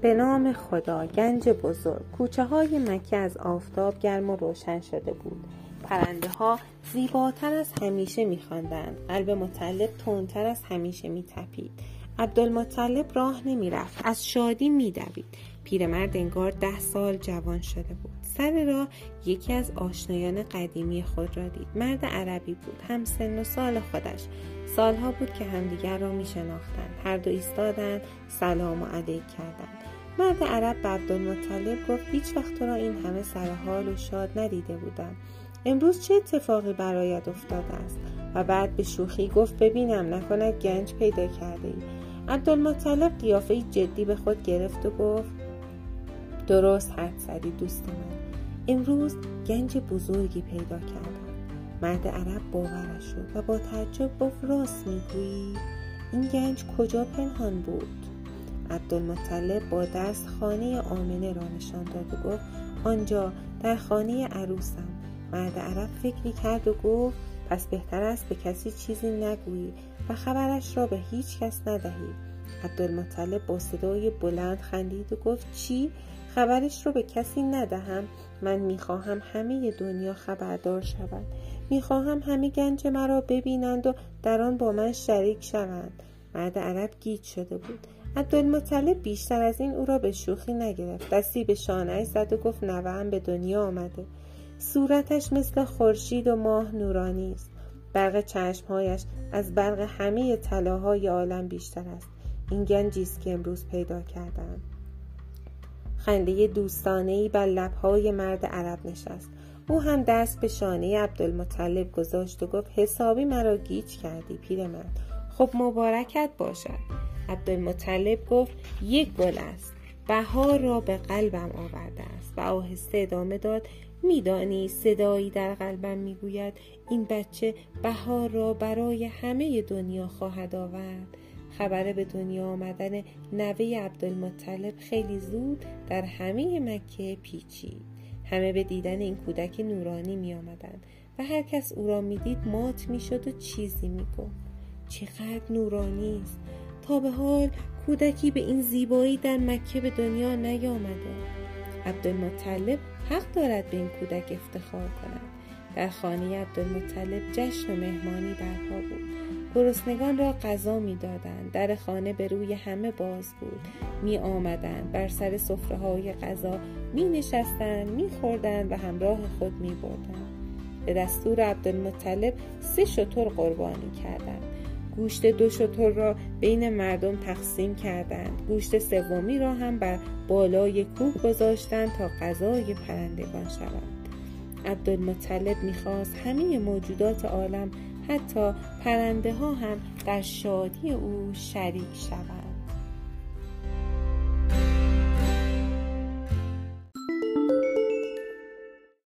به نام خدا گنج بزرگ. کوچه های مکه از آفتاب گرم و روشن شده بود. پرنده ها زیباتر از همیشه میخواندند. قلب مطلب تندتر از همیشه میتپید. عبدالمطلب راه نمی‌رفت. از شادی میدوید. پیرمرد انگار ده سال جوان شده بود. سر راه یکی از آشنایان قدیمی خود را دید. مرد عربی بود. هم سن و سال خودش. سالها بود که همدیگر را می شناختند هر دو ایستادند سلام و علیک کردند. مرد عرب به عبدالمطلب گفت هیچ وقت تو را این همه سر حال و شاد ندیده بودم. امروز چه اتفاقی برایت افتاده است؟ و بعد به شوخی گفت ببینم نکند گنج پیدا کرده ای. عبدالمطلب قیافه جدی به خود گرفت و گفت درست حد زدی دوست من. امروز گنج بزرگی پیدا کردم. مرد عرب باورش شد و با تعجب گفت راست می‌گویی؟ این گنج کجا پنهان بود؟ عبدالمطلب با دست خانه آمنه را نشان داد و گفت آنجا در خانه عروسم. مرد عرب فکری کرد و گفت پس بهتر است به کسی چیزی نگویی و خبرش را به هیچ کس ندهی. عبدالمطلب با صدای بلند خندید و گفت چی؟ خبرش رو به کسی ندهم. من می‌خواهم همه دنیا خبردار شود. می‌خواهم همه گنج مرا ببینند و در آن با من شریک شوند. مرد عرب گیج شده بود. عبدالمطلب بیشتر از این او را به شوخی نگرفت. دستی به شانهاش زد و گفت نوهم به دنیا آمده. صورتش مثل خورشید و ماه نورانی است. برق چشمهایش از برق همه طلاهای عالم بیشتر است. این گنجی است که امروز پیدا کردم خنده دوستانهای بر لبهای مرد عرب نشست. او هم دست به شانه عبدالمطلب گذاشت و گفت حسابی مرا گیج کردی پیرمرد. خب مبارکت باشد. عبدالمطلب گفت یک گل است. بهار را به قلبم آورده است. و آهسته ادامه داد میدانی صدایی در قلبم می‌گوید این بچه بهار را برای همه دنیا خواهد آورد. خبر به دنیا آمدن نوه عبدالمطلب خیلی زود در همه مکه پیچید. همه به دیدن این کودک نورانی می آمدن و هر کس او را می‌دید مات می‌شد و چیزی می‌گفت. چقدر نورانی است! تا به حال کودکی به این زیبایی در مکه به دنیا نیامده. عبدالمطلب حق دارد به این کودک افتخار کند. در خانه عبدالمطلب جشن و مهمانی برپا بود. گرسنگان را غذا می‌دادند. در خانه به روی همه باز بود. می آمدند بر سر سفره های غذا می نشستند می و همراه خود می بردند به دستور عبدالمطلب سه شطور قربانی کردند. گوشت دو شطور را بین مردم تقسیم کردند. گوشت سومی را هم بر بالای کوه گذاشتند تا غذای پرندگان شود عبدالمطلب می‌خواست همه موجودات عالم حتی پرنده ها هم در شادی او شریک شوند.